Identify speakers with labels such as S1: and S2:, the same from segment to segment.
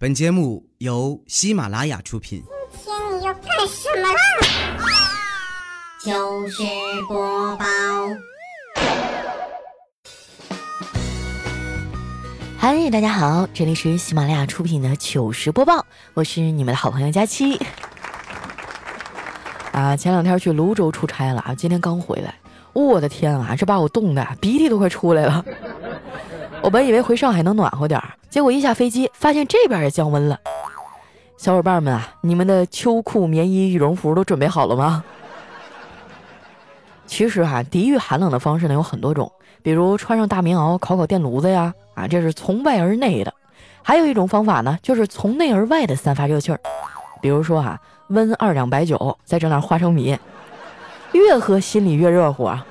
S1: 本节目由喜马拉雅出品。
S2: 今天你要干什么啦？
S3: 糗事播报，
S4: 嗨，大家好，这里是喜马拉雅出品的糗事播报，我是你们的好朋友佳期。啊，前两天去泸州出差了啊，今天刚回来，我的天啊，这把我冻的鼻涕都快出来了。我本以为回上海能暖和点儿，结果一下飞机发现这边也降温了。小伙伴们啊，你们的秋裤、棉衣、羽绒服都准备好了吗？其实哈，抵御寒冷的方式呢有很多种，比如穿上大棉袄、烤烤电炉子呀，啊，这是从外而内的；还有一种方法呢，就是从内而外的散发热气儿，比如说哈，温二两白酒，再整点花生米，越喝心里越热乎啊。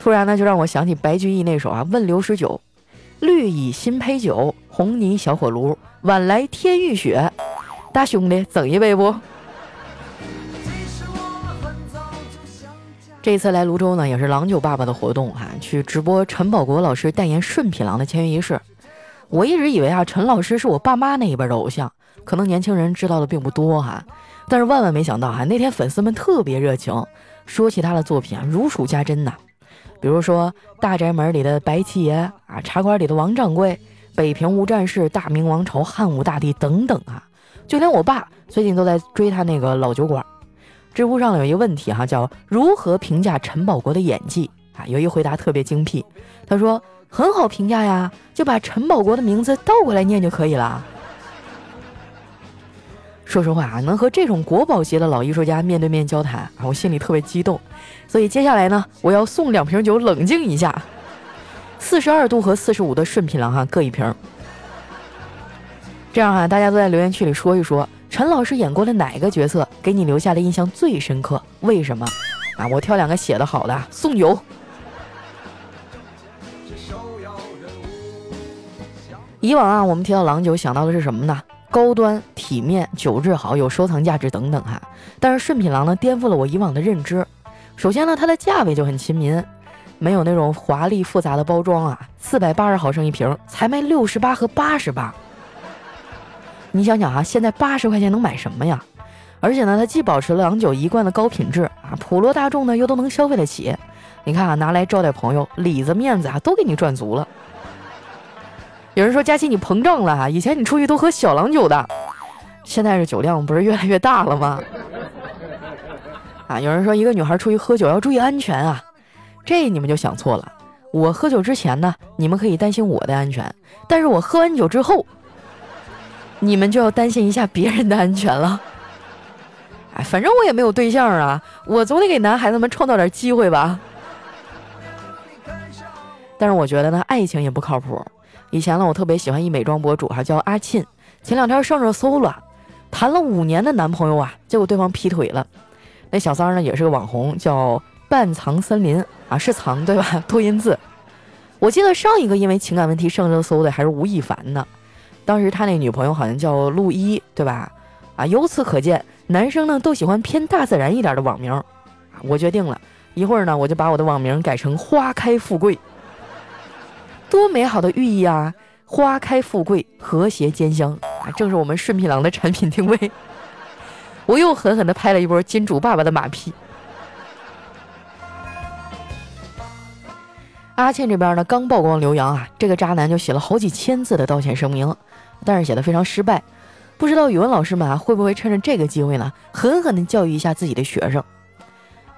S4: 突然呢，就让我想起白居易那首啊《问刘十九》：“绿蚁新醅酒，红泥小火炉，晚来天欲雪。”大兄弟，整一杯不？这次来泸州呢，也是郎酒爸爸的活动哈，去直播陈宝国老师代言顺品郎的签约仪式。我一直以为啊，陈老师是我爸妈那一辈的偶像，可能年轻人知道的并不多哈。但是万万没想到哈，那天粉丝们特别热情，说起他的作品啊，如数家珍呐。比如说《大宅门》里的白七爷啊，《茶馆》里的王掌柜，《北平无战事》《大明王朝》《汉武大帝》等等啊，就连我爸最近都在追他那个老酒馆。知乎上有一个问题哈，叫如何评价陈宝国的演技啊？有一回答特别精辟，他说很好评价呀，就把陈宝国的名字倒过来念就可以了。说实话啊，能和这种国宝级的老艺术家面对面交谈啊，我心里特别激动。所以接下来呢，我要送两瓶酒冷静一下。四十二度和四十五的顺品郎哈各一瓶。这样哈，大家都在留言区里说一说，陈老师演过的哪个角色给你留下的印象最深刻？为什么？啊，我挑两个写的好的送酒。以往啊，我们提到郎酒想到的是什么呢？高端、体面、酒质好、有收藏价值等等哈。但是顺品郎呢，颠覆了我以往的认知。首先呢，它的价位就很亲民，没有那种华丽复杂的包装啊，四百八十毫升一瓶，才卖六十八和八十八。你想想啊，现在八十块钱能买什么呀？而且呢，它既保持了郎酒一贯的高品质啊，普罗大众呢又都能消费得起。你看啊，拿来招待朋友，里子面子啊都给你赚足了。有人说佳琪你膨胀了，以前你出去都喝小郎酒的，现在这酒量不是越来越大了吗？啊，有人说一个女孩出去喝酒要注意安全啊，这你们就想错了。我喝酒之前呢，你们可以担心我的安全；但是我喝完酒之后，你们就要担心一下别人的安全了。哎，反正我也没有对象啊，我总得给男孩子们创造点机会吧。但是我觉得呢，爱情也不靠谱。以前呢，我特别喜欢一美妆博主，哈，叫阿沁。前两天上热搜了，谈了五年的男朋友啊，结果对方劈腿了。那小三呢，也是个网红，叫半藏森林啊，是藏对吧？多音字。我记得上一个因为情感问题上热搜的还是吴亦凡呢，当时他那女朋友好像叫陆一，对吧？啊，由此可见，男生呢都喜欢偏大自然一点的网名。我决定了一会儿呢，我就把我的网名改成花开富贵。多美好的寓意啊！花开富贵，和谐兼香啊，正是我们顺品郎的产品定位。我又狠狠地拍了一波金主爸爸的马屁。阿倩这边呢，刚曝光刘洋啊，这个渣男就写了好几千字的道歉声明，但是写的非常失败。不知道语文老师们啊，会不会趁着这个机会呢，狠狠地教育一下自己的学生？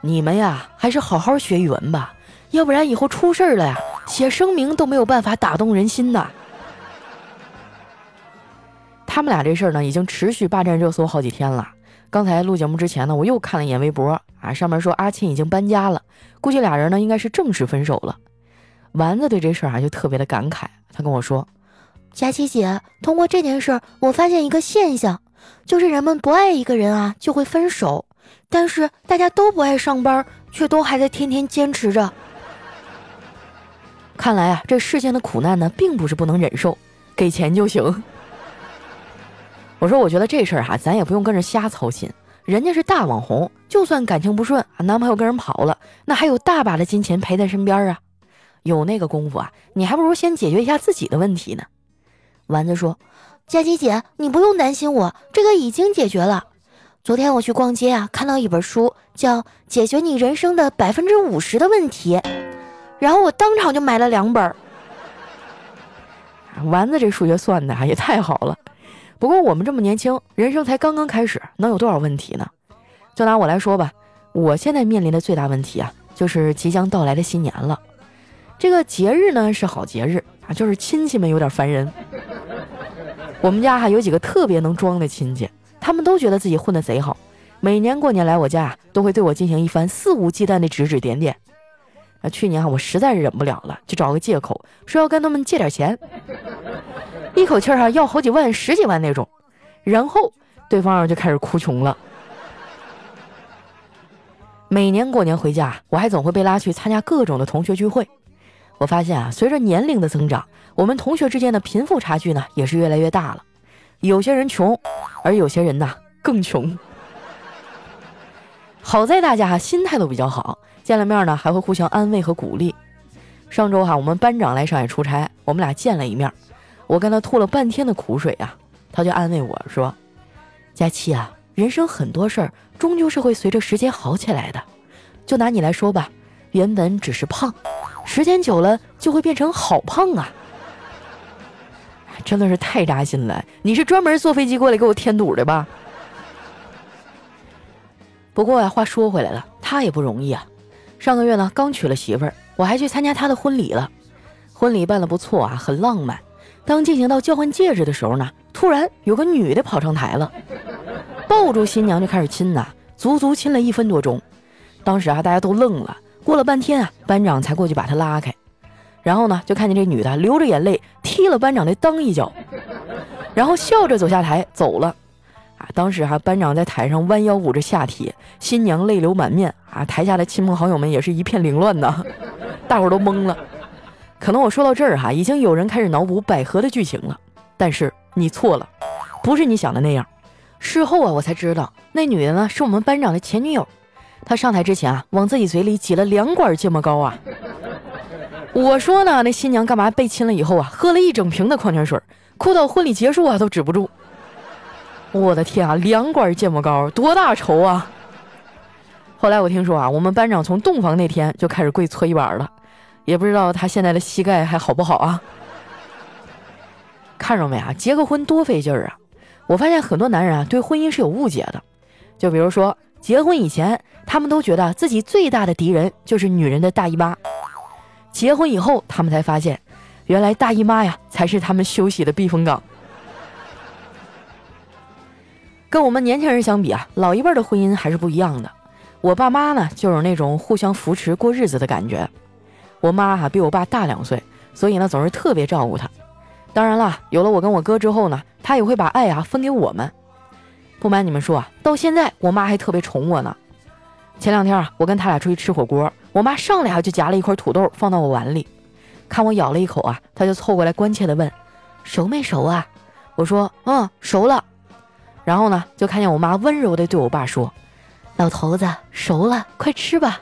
S4: 你们呀，还是好好学语文吧，要不然以后出事儿了呀，写声明都没有办法打动人心的。他们俩这事儿呢，已经持续霸占热搜好几天了。刚才录节目之前呢，我又看了一眼微博啊，上面说阿沁已经搬家了，估计俩人呢应该是正式分手了。丸子对这事儿啊就特别的感慨，他跟我说：“
S5: 佳琪姐，通过这件事儿，我发现一个现象，就是人们不爱一个人啊就会分手，但是大家都不爱上班，却都还在天天坚持着。
S4: 看来啊，这世间的苦难呢，并不是不能忍受，给钱就行。”我说，我觉得这事儿哈，咱也不用跟着瞎操心。人家是大网红，就算感情不顺啊，男朋友跟人跑了，那还有大把的金钱陪在身边啊。有那个功夫啊，你还不如先解决一下自己的问题呢。丸子说：“
S5: 佳琪姐，你不用担心我，这个已经解决了。昨天我去逛街啊，看到一本书，叫《解决你人生的百分之五十的问题》，然后我当场就买了两本。
S4: 丸子这数学算的啊也太好了。不过我们这么年轻，人生才刚刚开始，能有多少问题呢？就拿我来说吧，我现在面临的最大问题啊，就是即将到来的新年了。这个节日呢是好节日啊，就是亲戚们有点烦人。我们家还有几个特别能装的亲戚，他们都觉得自己混得贼好，每年过年来我家都会对我进行一番肆无忌惮的指指点点。啊，去年啊我实在是忍不了了，就找个借口说要跟他们借点钱，一口气儿哈要好几万、十几万那种，然后对方就开始哭穷了。每年过年回家，我还总会被拉去参加各种的同学聚会。我发现啊，随着年龄的增长，我们同学之间的贫富差距呢也是越来越大了。有些人穷，而有些人呢更穷。好在大家哈心态都比较好，见了面呢还会互相安慰和鼓励。上周哈我们班长来上海出差，我们俩见了一面，我跟他吐了半天的苦水啊，他就安慰我说：“佳期啊，人生很多事儿。”终究是会随着时间好起来的，就拿你来说吧，原本只是胖，时间久了就会变成好胖啊！真的是太扎心了。你是专门坐飞机过来给我添堵的吧？不过呀，话说回来了，他也不容易啊。上个月呢，刚娶了媳妇儿，我还去参加他的婚礼了。婚礼办得不错啊，很浪漫。当进行到交换戒指的时候呢，突然有个女的跑上台了。抱住新娘就开始亲呐，足足亲了一分多钟。当时啊，大家都愣了。过了半天啊，班长才过去把她拉开。然后呢，就看见这女的流着眼泪踢了班长的裆一脚，然后笑着走下台走了。啊，当时哈，班长在台上弯腰捂着下体，新娘泪流满面啊。台下的亲朋好友们也是一片凌乱呐，大伙儿都懵了。可能我说到这儿哈，已经有人开始脑补百合的剧情了。但是你错了，不是你想的那样。事后啊，我才知道那女的呢是我们班长的前女友。她上台之前啊，往自己嘴里挤了两管芥末膏啊。我说呢，那新娘干嘛被亲了以后啊，喝了一整瓶的矿泉水，哭到婚礼结束啊都止不住。我的天啊，两管芥末膏多大仇啊！后来我听说啊，我们班长从洞房那天就开始跪搓衣板了，也不知道他现在的膝盖还好不好啊？看着没啊，结个婚多费劲儿啊！我发现很多男人啊，对婚姻是有误解的。就比如说，结婚以前，他们都觉得自己最大的敌人就是女人的大姨妈；结婚以后，他们才发现，原来大姨妈呀，才是他们休息的避风港。跟我们年轻人相比啊，老一辈的婚姻还是不一样的。我爸妈呢，就有那种互相扶持过日子的感觉。我妈哈比我爸大两岁，所以呢，总是特别照顾他。当然了，有了我跟我哥之后呢，他也会把爱啊分给我们。不瞒你们说啊，到现在我妈还特别宠我呢。前两天啊，我跟他俩出去吃火锅，我妈上来啊就夹了一块土豆放到我碗里，看我咬了一口啊，她就凑过来关切地问：“熟没熟啊？”我说：“嗯，熟了。”然后呢，就看见我妈温柔地对我爸说：“老头子，熟了，快吃吧。”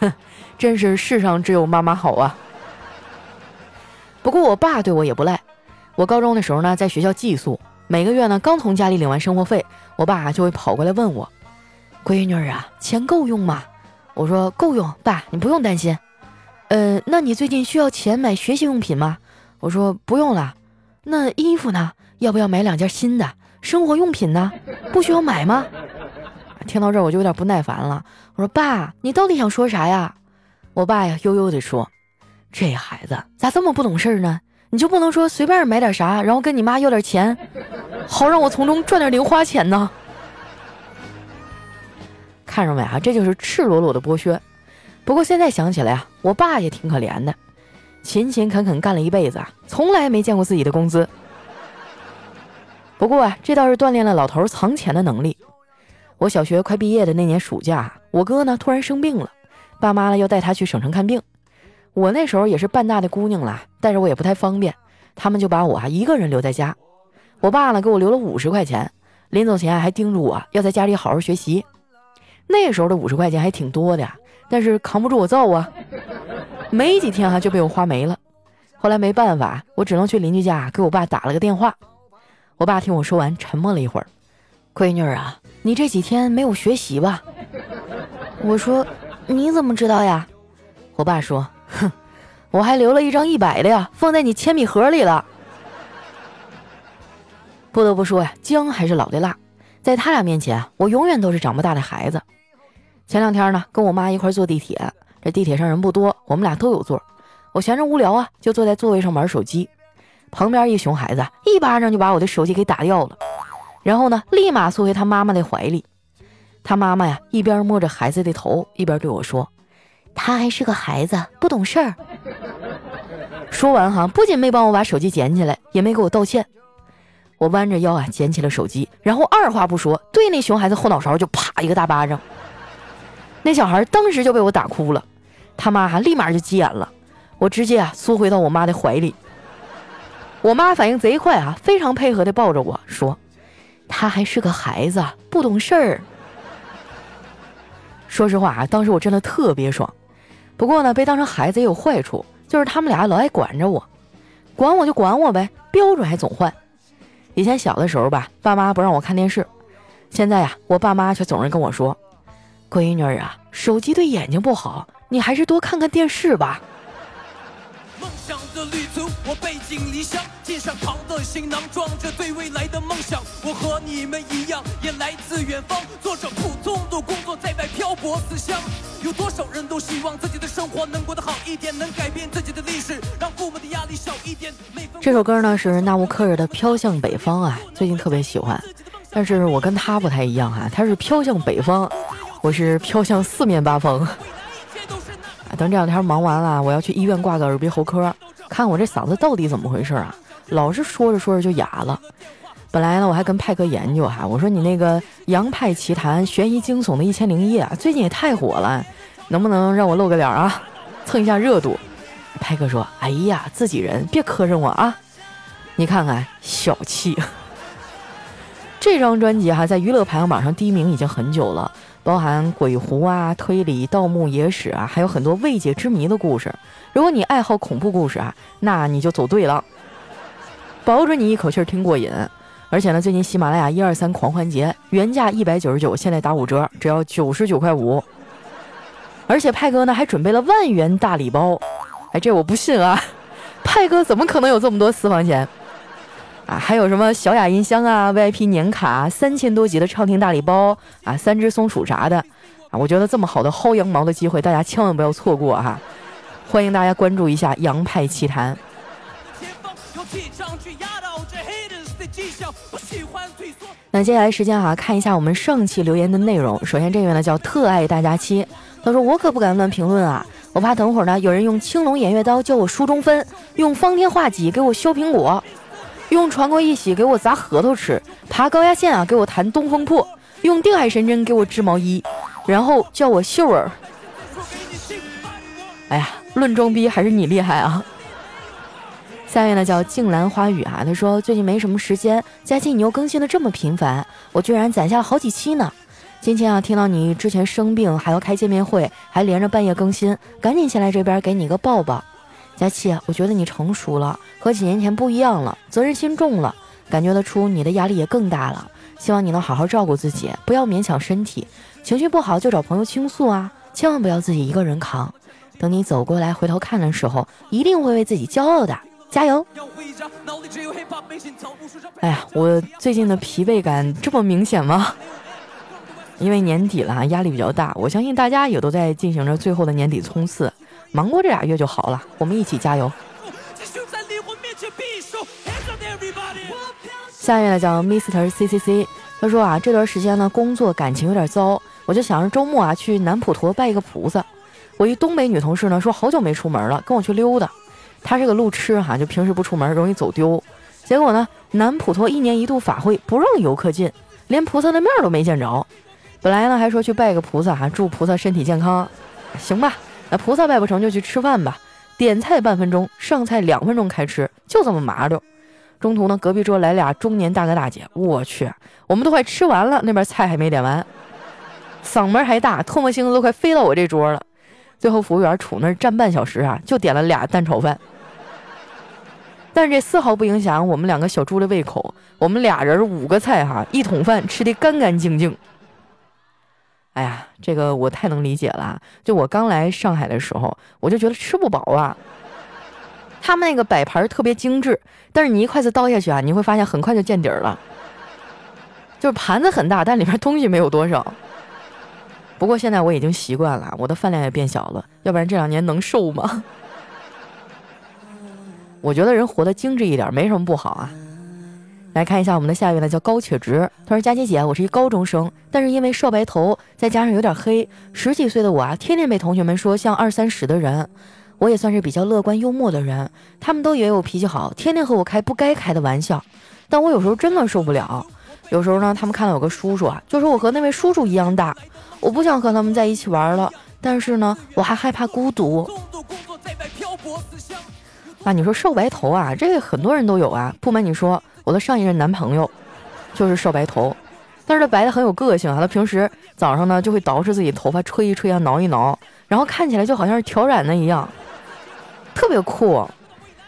S4: 哼，真是世上只有妈妈好啊。不过我爸对我也不赖。我高中的时候呢，在学校寄宿，每个月呢刚从家里领完生活费，我爸就会跑过来问我：“闺女啊，钱够用吗？”我说：“够用，爸，你不用担心。”呃，那你最近需要钱买学习用品吗？我说：“不用了。”那衣服呢？要不要买两件新的？生活用品呢？不需要买吗？听到这儿我就有点不耐烦了。我说：“爸，你到底想说啥呀？”我爸呀悠悠地说。这孩子咋这么不懂事呢？你就不能说随便买点啥，然后跟你妈要点钱，好让我从中赚点零花钱呢？看着没啊？这就是赤裸裸的剥削。不过现在想起来啊，我爸也挺可怜的，勤勤恳恳干了一辈子啊，从来没见过自己的工资。不过啊，这倒是锻炼了老头藏钱的能力。我小学快毕业的那年暑假，我哥呢突然生病了，爸妈呢要带他去省城看病。我那时候也是半大的姑娘了，带着我也不太方便，他们就把我啊一个人留在家。我爸呢给我留了五十块钱，临走前还叮嘱我要在家里好好学习。那时候的五十块钱还挺多的，但是扛不住我造啊，没几天哈就被我花没了。后来没办法，我只能去邻居家给我爸打了个电话。我爸听我说完，沉默了一会儿。闺女啊，你这几天没有学习吧？
S5: 我说，你怎么知道呀？
S4: 我爸说，哼，我还留了一张一百的呀，放在你铅笔盒里了。不得不说呀，姜还是老的辣，在他俩面前，我永远都是长不大的孩子。前两天呢，跟我妈一块坐地铁，这地铁上人不多，我们俩都有座。我闲着无聊啊，就坐在座位上玩手机。旁边一熊孩子一巴掌就把我的手机给打掉了，然后呢，立马缩回他妈妈的怀里。他妈妈呀，一边摸着孩子的头，一边对我说：“
S5: 他还是个孩子，不懂事儿。”
S4: 说完哈，不仅没帮我把手机捡起来，也没给我道歉。我弯着腰啊，捡起了手机，然后二话不说，对那熊孩子后脑勺就啪一个大巴掌。那小孩当时就被我打哭了，他妈立马就急眼了。我直接啊缩回到我妈的怀里，我妈反应贼快啊，非常配合的抱着我说：“他还是个孩子，不懂事儿。”说实话啊，当时我真的特别爽。不过呢，被当成孩子也有坏处，就是他们俩老爱管着我，管我就管我呗，标准还总换。以前小的时候吧，爸妈不让我看电视，现在呀，我爸妈却总是跟我说：“闺女啊，手机对眼睛不好，你还是多看看电视吧。”的旅途，我背井离乡，肩上扛的行囊，装着对未来的梦想。我和你们一样，也来自远方，做着普通的工作，在外漂泊思乡。有多少人都希望自己的生活能过得好一点，能改变自己的历史，让父母的压力少一点。这首歌呢是纳乌克尔的《飘向北方》啊，最近特别喜欢。但是我跟他不太一样哈，他是飘向北方，我是飘向四面八方。等这两天忙完了，我要去医院挂个耳鼻喉科，看我这嗓子到底怎么回事啊？老是说着说着就哑了。本来呢，我还跟派哥研究哈，我说你那个《洋派奇谈》悬疑惊悚的一千零一夜啊最近也太火了，能不能让我露个脸啊，蹭一下热度？派哥说：“哎呀，自己人别磕碜我啊！你看看小气。这张专辑哈，在娱乐排行榜上第一名已经很久了。”包含鬼狐啊、推理、盗墓、野史啊，还有很多未解之谜的故事。如果你爱好恐怖故事啊，那你就走对了，保准你一口气听过瘾。而且呢，最近喜马拉雅一二三狂欢节原价一百九十九，现在打五折，只要九十九块五。而且派哥呢还准备了万元大礼包，哎，这我不信啊！派哥怎么可能有这么多私房钱？啊，还有什么小雅音箱啊，VIP 年卡，三千多集的畅听大礼包啊，三只松鼠啥的啊，我觉得这么好的薅羊毛的机会，大家千万不要错过哈！欢迎大家关注一下杨派奇谈。那接下来时间哈，看一下我们上期留言的内容。首先这位呢叫特爱大家期，他说我可不敢乱评论啊，我怕等会儿呢有人用青龙偃月刀教我书中分，用方天画戟给我削苹果。用传国一喜给我砸核桃吃，爬高压线啊给我弹东风破，用定海神针给我织毛衣，然后叫我秀儿。哎呀，论装逼还是你厉害啊！下面呢叫静兰花语啊，他说最近没什么时间，佳期你又更新的这么频繁，我居然攒下了好几期呢。今天啊听到你之前生病还要开见面会，还连着半夜更新，赶紧先来这边给你一个抱抱。佳琪，我觉得你成熟了，和几年前不一样了，责任心重了，感觉得出你的压力也更大了。希望你能好好照顾自己，不要勉强身体，情绪不好就找朋友倾诉啊，千万不要自己一个人扛。等你走过来回头看的时候，一定会为自己骄傲的，加油！哎呀，我最近的疲惫感这么明显吗？因为年底了，压力比较大，我相信大家也都在进行着最后的年底冲刺。忙过这俩月就好了，我们一起加油。下一位呢叫 Mr C C C，他说啊，这段时间呢工作感情有点糟，我就想着周末啊去南普陀拜一个菩萨。我一东北女同事呢说好久没出门了，跟我去溜达。她是个路痴哈，就平时不出门容易走丢。结果呢，南普陀一年一度法会不让游客进，连菩萨的面都没见着。本来呢还说去拜个菩萨哈，祝菩萨身体健康，行吧。菩萨拜不成就去吃饭吧，点菜半分钟，上菜两分钟开吃，就这么麻溜。中途呢，隔壁桌来俩中年大哥大姐，我去，我们都快吃完了，那边菜还没点完，嗓门还大，唾沫星子都快飞到我这桌了。最后服务员杵那儿站半小时啊，就点了俩蛋炒饭。但是这丝毫不影响我们两个小猪的胃口。我们俩人五个菜哈，一桶饭吃的干干净净。哎呀，这个我太能理解了。就我刚来上海的时候，我就觉得吃不饱啊。他们那个摆盘特别精致，但是你一筷子倒下去啊，你会发现很快就见底儿了。就是盘子很大，但里面东西没有多少。不过现在我已经习惯了，我的饭量也变小了。要不然这两年能瘦吗？我觉得人活得精致一点没什么不好啊。来看一下我们的下一位呢，叫高且直。他说：“佳琪姐，我是一高中生，但是因为少白头，再加上有点黑，十几岁的我啊，天天被同学们说像二三十的人。我也算是比较乐观幽默的人，他们都以为我脾气好，天天和我开不该开的玩笑。但我有时候真的受不了。有时候呢，他们看到有个叔叔啊，就说我和那位叔叔一样大。我不想和他们在一起玩了，但是呢，我还害怕孤独。啊，你说少白头啊，这个很多人都有啊。不瞒你说。”我的上一任男朋友就是少白头，但是他白的很有个性啊。他平时早上呢就会捯饬自己头发，吹一吹啊，挠一挠，然后看起来就好像是挑染的一样，特别酷。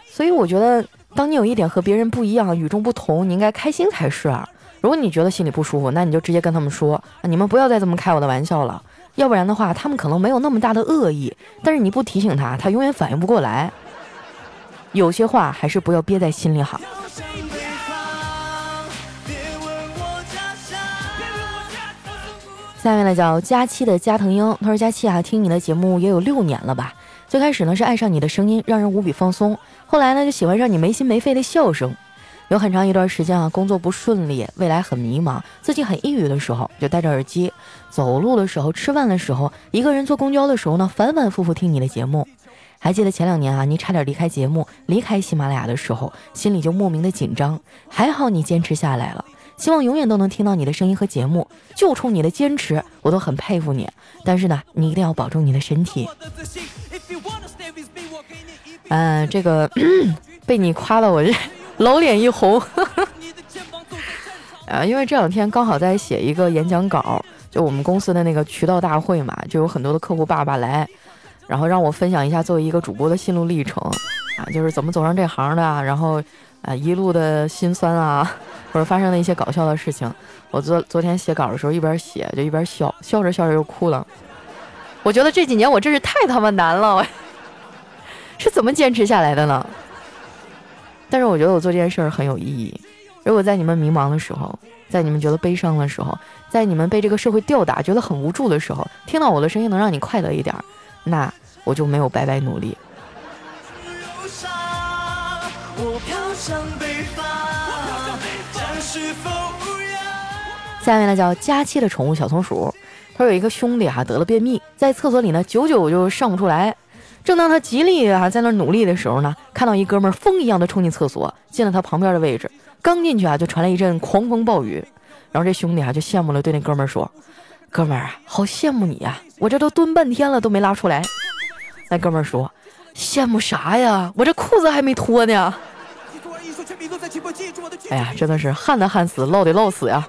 S4: 所以我觉得，当你有一点和别人不一样、与众不同，你应该开心才是啊。如果你觉得心里不舒服，那你就直接跟他们说，你们不要再这么开我的玩笑了。要不然的话，他们可能没有那么大的恶意，但是你不提醒他，他永远反应不过来。有些话还是不要憋在心里好。下面呢叫佳期的加藤鹰，他说：“佳期啊，听你的节目也有六年了吧？最开始呢是爱上你的声音，让人无比放松。后来呢就喜欢上你没心没肺的笑声。有很长一段时间啊，工作不顺利，未来很迷茫，自己很抑郁的时候，就戴着耳机，走路的时候，吃饭的时候，一个人坐公交的时候呢，反反复复听你的节目。还记得前两年啊，你差点离开节目，离开喜马拉雅的时候，心里就莫名的紧张。还好你坚持下来了。”希望永远都能听到你的声音和节目，就冲你的坚持，我都很佩服你。但是呢，你一定要保重你的身体。嗯，这个被你夸的我这 老脸一红。啊，因为这两天刚好在写一个演讲稿，就我们公司的那个渠道大会嘛，就有很多的客户爸爸来，然后让我分享一下作为一个主播的心路历程啊，就是怎么走上这行的，然后啊一路的辛酸啊。或者发生了一些搞笑的事情，我昨昨天写稿的时候一边写就一边笑，笑着笑着又哭了。我觉得这几年我真是太他妈难了，是怎么坚持下来的呢？但是我觉得我做这件事儿很有意义。如果在你们迷茫的时候，在你们觉得悲伤的时候，在你们被这个社会吊打、觉得很无助的时候，听到我的声音能让你快乐一点，那我就没有白白努力。下面呢叫佳期的宠物小松鼠，他有一个兄弟哈得了便秘，在厕所里呢久久就上不出来。正当他极力啊在那努力的时候呢，看到一哥们风一样的冲进厕所，进了他旁边的位置。刚进去啊，就传来一阵狂风暴雨。然后这兄弟啊就羡慕了，对那哥们说：“哥们儿啊，好羡慕你啊，我这都蹲半天了都没拉出来。”那哥们儿说：“羡慕啥呀？我这裤子还没脱呢。”哎呀，真的是旱的旱死，涝的涝死呀！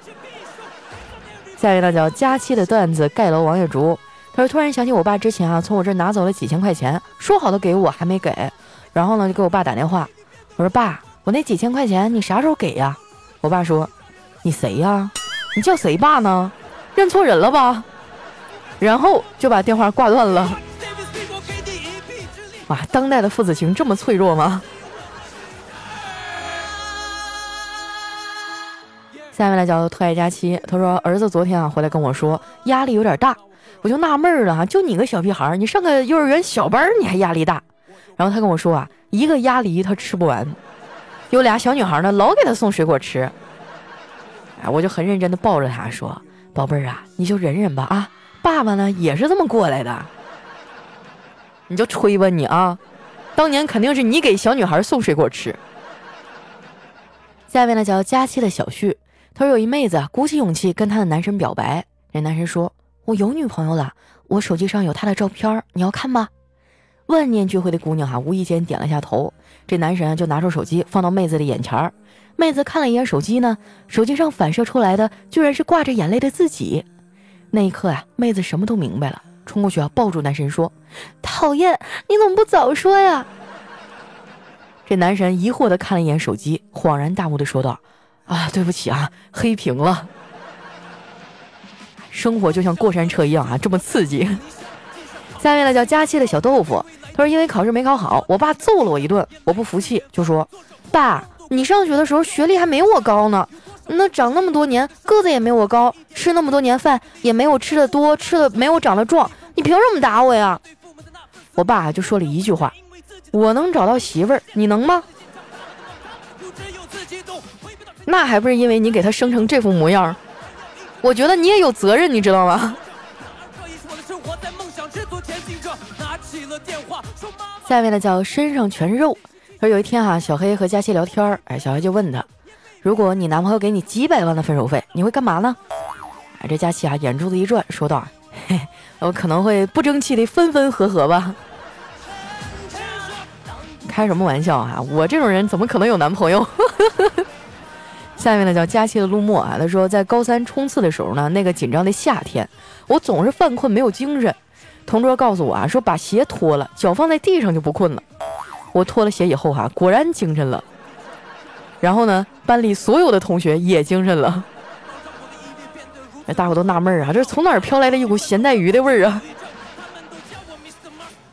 S4: 下一个呢叫佳期的段子盖楼王月竹，他说突然想起我爸之前啊从我这拿走了几千块钱，说好的给我还没给，然后呢就给我爸打电话，我说爸，我那几千块钱你啥时候给呀？我爸说你谁呀？你叫谁爸呢？认错人了吧？然后就把电话挂断了。哇，当代的父子情这么脆弱吗？下面来叫特爱佳期，他说儿子昨天啊回来跟我说压力有点大，我就纳闷了哈，就你个小屁孩，你上个幼儿园小班你还压力大？然后他跟我说啊，一个鸭梨他吃不完，有俩小女孩呢老给他送水果吃，哎，我就很认真的抱着他说，宝贝儿啊，你就忍忍吧啊，爸爸呢也是这么过来的，你就吹吧你啊，当年肯定是你给小女孩送水果吃。下面呢叫佳期的小旭。他说有一妹子鼓起勇气跟他的男神表白，那男神说：“我有女朋友了，我手机上有她的照片，你要看吗？”万念俱灰的姑娘哈，无意间点了下头。这男神就拿出手机放到妹子的眼前儿，妹子看了一眼手机呢，手机上反射出来的居然是挂着眼泪的自己。那一刻呀，妹子什么都明白了，冲过去啊抱住男神说：“讨厌，你怎么不早说呀？”这男神疑惑地看了一眼手机，恍然大悟地说道：“啊，对不起啊，黑屏了。生活就像过山车一样啊，这么刺激。”下面呢叫佳期的小豆腐，他说因为考试没考好，我爸揍了我一顿，我不服气，就说：“爸，你上学的时候学历还没我高呢，那长那么多年个子也没我高，吃那么多年饭也没我吃的多，吃的没我长得壮，你凭什么打我呀？”我爸就说了一句话。我能找到媳妇儿，你能吗？那还不是因为你给他生成这副模样？我觉得你也有责任，你知道吗？下面呢叫身上全是肉。说有一天哈，小黑和佳琪聊天，哎，小黑就问他，如果你男朋友给你几百万的分手费，你会干嘛呢？哎，这佳琪啊眼珠子一转，说道，嘿，我可能会不争气的分分合合吧。开什么玩笑啊！我这种人怎么可能有男朋友？下面呢叫佳期的陆墨啊，他说在高三冲刺的时候呢，那个紧张的夏天，我总是犯困没有精神。同桌告诉我啊，说把鞋脱了，脚放在地上就不困了。我脱了鞋以后哈，果然精神了。然后呢，班里所有的同学也精神了。哎，大伙都纳闷啊，这是从哪儿飘来了一股咸带鱼的味儿啊？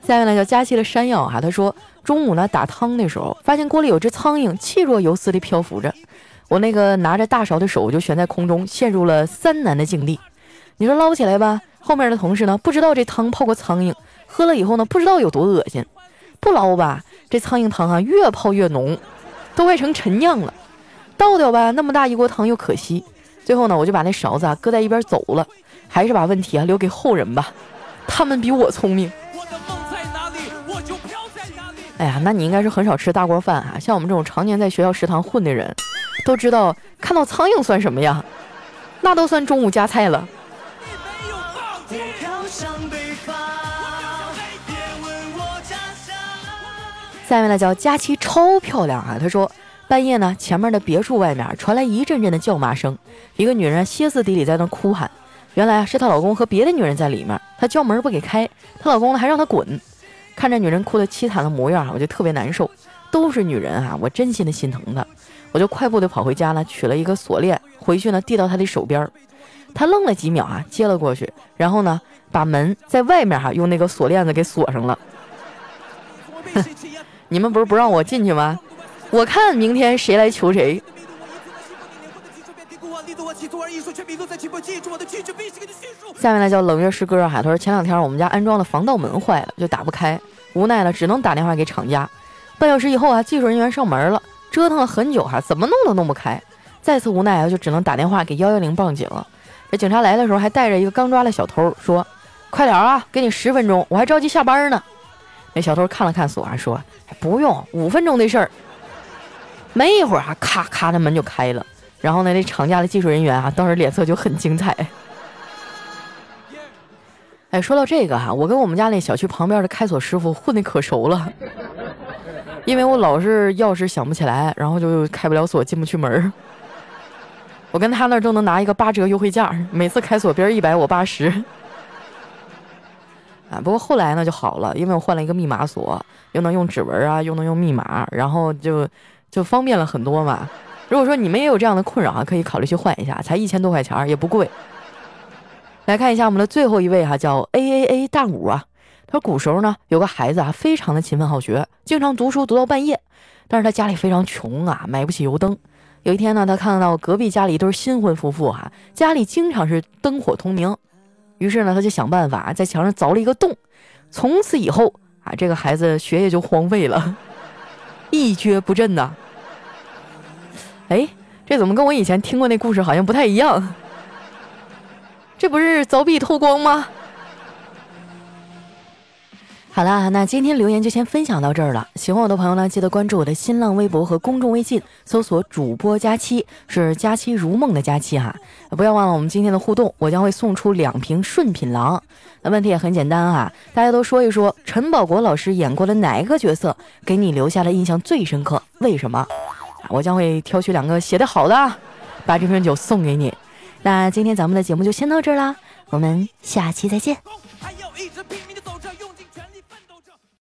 S4: 下面呢叫佳期的山药哈，他说。中午呢，打汤的时候，发现锅里有只苍蝇，气若游丝的漂浮着。我那个拿着大勺的手就悬在空中，陷入了三难的境地。你说捞起来吧，后面的同事呢不知道这汤泡过苍蝇，喝了以后呢不知道有多恶心；不捞吧，这苍蝇汤啊越泡越浓，都快成陈酿了。倒掉吧，那么大一锅汤又可惜。最后呢，我就把那勺子啊搁在一边走了，还是把问题啊留给后人吧，他们比我聪明。哎呀，那你应该是很少吃大锅饭啊！像我们这种常年在学校食堂混的人，都知道看到苍蝇算什么呀？那都算中午加菜了。下面呢叫佳期超漂亮啊！他说半夜呢，前面的别墅外面传来一阵阵的叫骂声，一个女人歇斯底里在那哭喊，原来啊是她老公和别的女人在里面，她叫门不给开，她老公呢还让她滚。看着女人哭得凄惨的模样，我就特别难受。都是女人啊，我真心的心疼她。我就快步的跑回家呢，取了一个锁链，回去呢递到她的手边。她愣了几秒啊，接了过去，然后呢把门在外面哈用那个锁链子给锁上了。你们不是不让我进去吗？我看明天谁来求谁。下面呢叫冷月诗歌哈，他说前两天我们家安装的防盗门坏了，就打不开，无奈了只能打电话给厂家。半小时以后啊，技术人员上门了，折腾了很久哈，怎么弄都弄不开。再次无奈啊，就只能打电话给幺幺零报警了。这警察来的时候还带着一个刚抓的小偷，说：“快点啊，给你十分钟，我还着急下班呢。”那小偷看了看锁啊，说：“不用，五分钟的事儿。”没一会儿啊，咔咔的门就开了。然后呢，那厂家的技术人员啊，当时脸色就很精彩。哎，说到这个哈，我跟我们家那小区旁边的开锁师傅混的可熟了，因为我老是钥匙想不起来，然后就开不了锁，进不去门我跟他那儿都能拿一个八折优惠价，每次开锁别人一百，我八十。啊，不过后来呢就好了，因为我换了一个密码锁，又能用指纹啊，又能用密码，然后就就方便了很多嘛。如果说你们也有这样的困扰啊，可以考虑去换一下，才一千多块钱也不贵。来看一下我们的最后一位哈，叫 A A A 大五啊。他说古时候呢，有个孩子啊，非常的勤奋好学，经常读书读到半夜。但是他家里非常穷啊，买不起油灯。有一天呢，他看到隔壁家里一对新婚夫妇哈，家里经常是灯火通明。于是呢，他就想办法在墙上凿了一个洞。从此以后啊，这个孩子学业就荒废了，一蹶不振呐。哎，这怎么跟我以前听过那故事好像不太一样？这不是凿壁偷光吗？好了，那今天留言就先分享到这儿了。喜欢我的朋友呢，记得关注我的新浪微博和公众微信，搜索“主播佳期”，是“佳期如梦”的佳期哈。不要忘了我们今天的互动，我将会送出两瓶顺品郎。那问题也很简单啊，大家都说一说陈宝国老师演过的哪一个角色给你留下的印象最深刻？为什么？我将会挑选两个写的好的，把这瓶酒送给你。那今天咱们的节目就先到这儿啦，我们下期再见。还要一直拼命